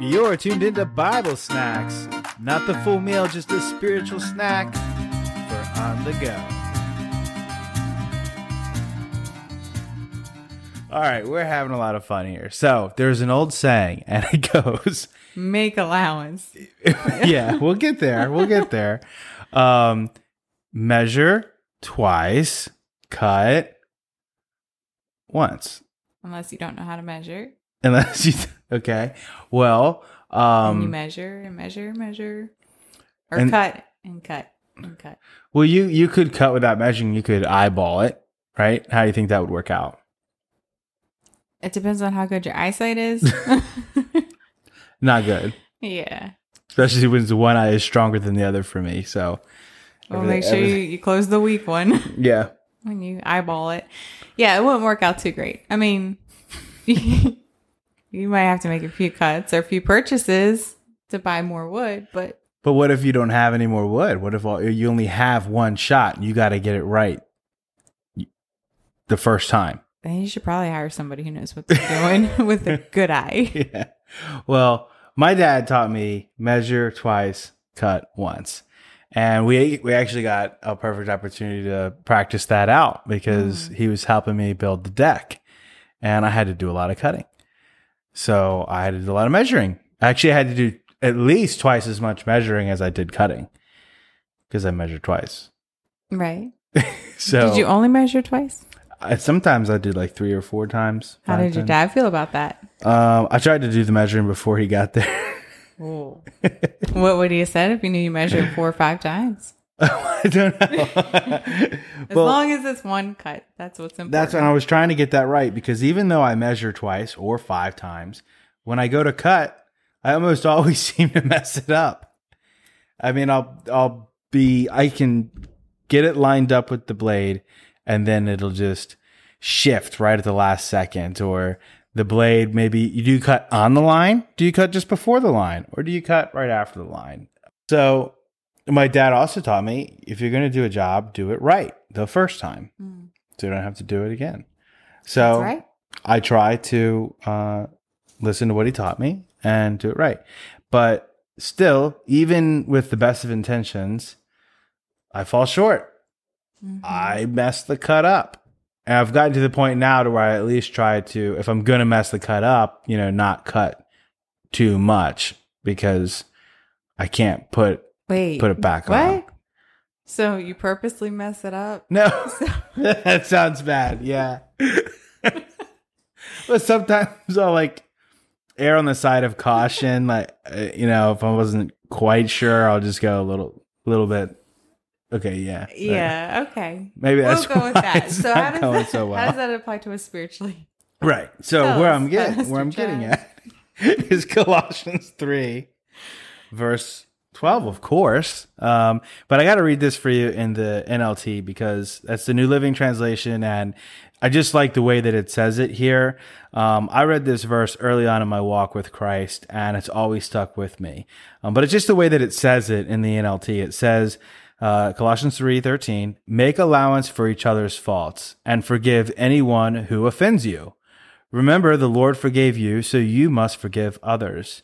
You're tuned into Bible Snacks. Not the full meal, just a spiritual snack for on the go. All right, we're having a lot of fun here. So, there's an old saying, and it goes, Make allowance. yeah, we'll get there. We'll get there. Um, measure twice, cut once. Unless you don't know how to measure. Unless you, okay. Well, and you um, measure and measure and measure. Or and- cut and cut and cut. well, you you could cut without measuring. You could eyeball it, right? How do you think that would work out? It depends on how good your eyesight is. Not good, yeah. especially when the one eye is stronger than the other for me. So, Well, make sure you, you close the weak one yeah. when you eyeball it. Yeah, it wouldn't work out too great. I mean, you might have to make a few cuts or a few purchases to buy more wood, but But what if you don't have any more wood? What if all, you only have one shot and you got to get it right the first time? then you should probably hire somebody who knows what they're doing with a good eye. yeah. Well, my dad taught me measure twice, cut once. And we we actually got a perfect opportunity to practice that out because mm. he was helping me build the deck. And I had to do a lot of cutting. So I had to do a lot of measuring. Actually, I had to do at least twice as much measuring as I did cutting because I measured twice. Right. So Did you only measure twice? I, sometimes I did like three or four times. How did your dad feel about that? Um, I tried to do the measuring before he got there. what would he have said if he knew you measured four or five times? I don't know. As well, long as it's one cut, that's what's important. that's when I was trying to get that right because even though I measure twice or five times, when I go to cut, I almost always seem to mess it up. I mean, I'll I'll be I can get it lined up with the blade, and then it'll just shift right at the last second, or the blade maybe you do cut on the line. Do you cut just before the line, or do you cut right after the line? So my dad also taught me if you're going to do a job, do it right the first time, Mm. so you don't have to do it again. So right. I try to uh, listen to what he taught me and do it right. But still, even with the best of intentions, I fall short. Mhm. I mess the cut up. And I've gotten to the point now to where I at least try to, if I'm going to mess the cut up, you know, not cut too much because I can't put Wait. put it back what? on. So you purposely mess it up? No, that sounds bad. Yeah. but sometimes I'll like err on the side of caution. Like, uh, you know, if I wasn't quite sure, I'll just go a little, little bit. Okay. Yeah. but Yeah. Okay. Maybe We'll that's go with that. it's So how does that, so well. how does that apply to us spiritually? Right. So Tell where I'm getting where I'm getting at is Colossians three, verse twelve, of course. Um, but I got to read this for you in the NLT because that's the New Living Translation, and I just like the way that it says it here. Um, I read this verse early on in my walk with Christ, and it's always stuck with me. Um, but it's just the way that it says it in the NLT. It says. Uh, Colossians 3:13 Make allowance for each other's faults and forgive anyone who offends you. Remember, the Lord forgave you, so you must forgive others.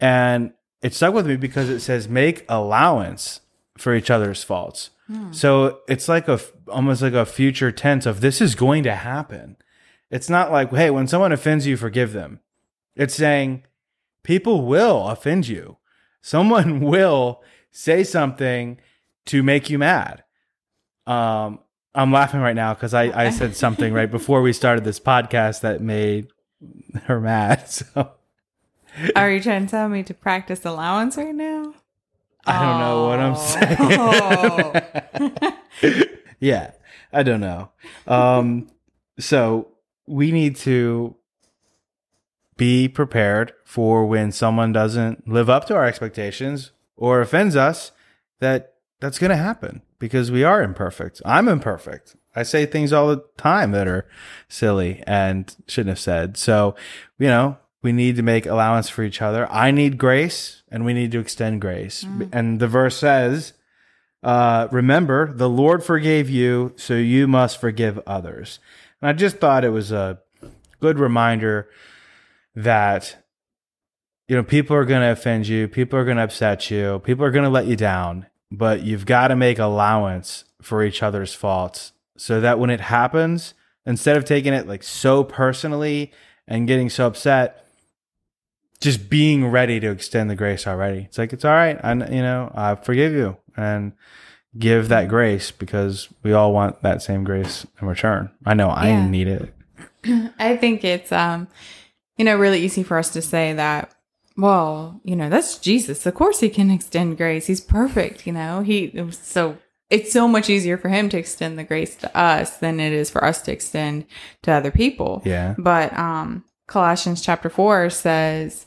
And it stuck with me because it says make allowance for each other's faults. So it's like a almost like a future tense of this is going to happen. It's not like, hey, when someone offends you, forgive them. It's saying people will offend you. Someone will say something to make you mad. Um, I'm laughing right now because I, I said something right before we started this podcast that made her mad. So Are you trying to tell me to practice allowance right now? I don't know what I'm Oh. saying. yeah, I don't know. Um, so we need to be prepared for when someone doesn't live up to our expectations or offends us that that's going to happen because we are imperfect. I'm imperfect. I say things all the time that are silly and shouldn't have said. So, you know, we need to make allowance for each other. I need grace and we need to extend grace. And the verse says, uh, remember, the Lord forgave you, so you must forgive others. And I just thought it was a good reminder that you know, people are going to offend you, people are going to upset you, people are going to let you down, but you've got to make allowance for each other's faults so that when it happens, instead of taking it like so personally and getting so upset, just being ready to extend the grace already. It's like it's all right. I you know, I forgive you and give that grace because we all want that same grace in return. I know I Yeah. need it. I think it's um you know really easy for us to say that well, you know, that's Jesus. Of course he can extend grace. He's perfect, you know. He it was so it's so much easier for him to extend the grace to us than it is for us to extend to other people. Yeah. But um Colossians chapter 4 says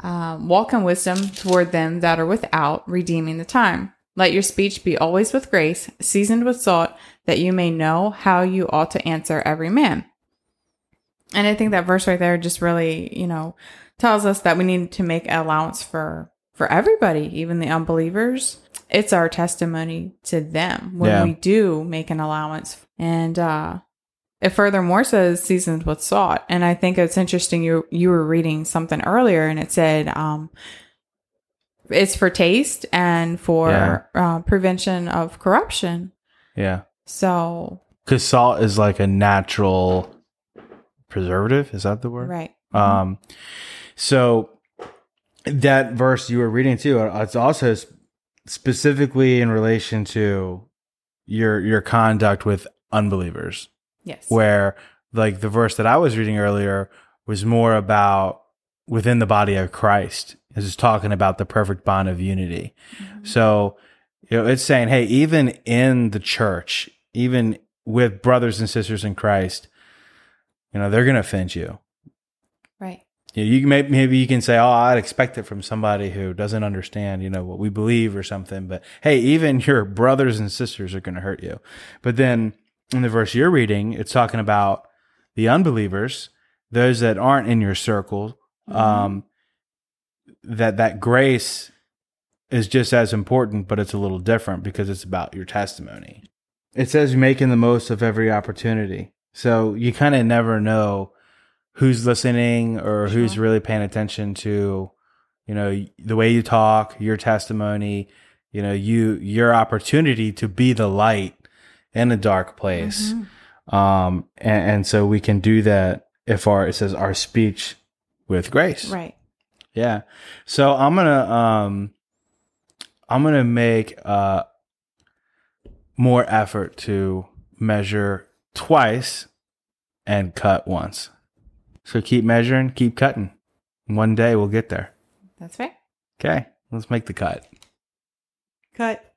um, walk in wisdom toward them that are without, redeeming the time. Let your speech be always with grace, seasoned with salt, that you may know how you ought to answer every man. And I think that verse right there just really, you know, tells us that we need to make allowance for for everybody, even the unbelievers. It's our testimony to them when Yeah. we do make an allowance. And uh it furthermore says seasoned with salt. And I think it's interesting you you were reading something earlier and it said um it's for taste and for Yeah. uh, prevention of corruption. Yeah. So Cuz salt is like a natural preservative, is that the word? right. Um, so that verse you were reading too, uh, it's also specifically in relation to your your conduct with unbelievers, yes. where like the verse that I was reading earlier was more about within the body of Christ. It's just talking about the perfect bond of unity. Mhm. So, you know, it's saying, hey, even in the church, even with brothers and sisters in Christ, you know, they're going to offend you. Right. You, know, you can may, maybe you can say, "Oh, I'd expect it from somebody who doesn't understand, you know, what we believe or something." But hey, even your brothers and sisters are going to hurt you. But then in the verse you're reading, it's talking about the unbelievers, those that aren't in your circle. Um, that that grace is just as important, but it's a little different because it's about your testimony. It says making the most of every opportunity. So you kind of never know who's listening or who's really paying attention to, you know, the way you talk, your testimony, you know, you your opportunity to be the light in a dark place. Mhm. Um, and, and so we can do that if our it says our speech with grace. Right. Yeah. So I'm gonna um I'm gonna make uh more effort to measure twice and cut once. So keep measuring, keep cutting. One day we'll get there. That's right. Okay, let's make the cut. Cut.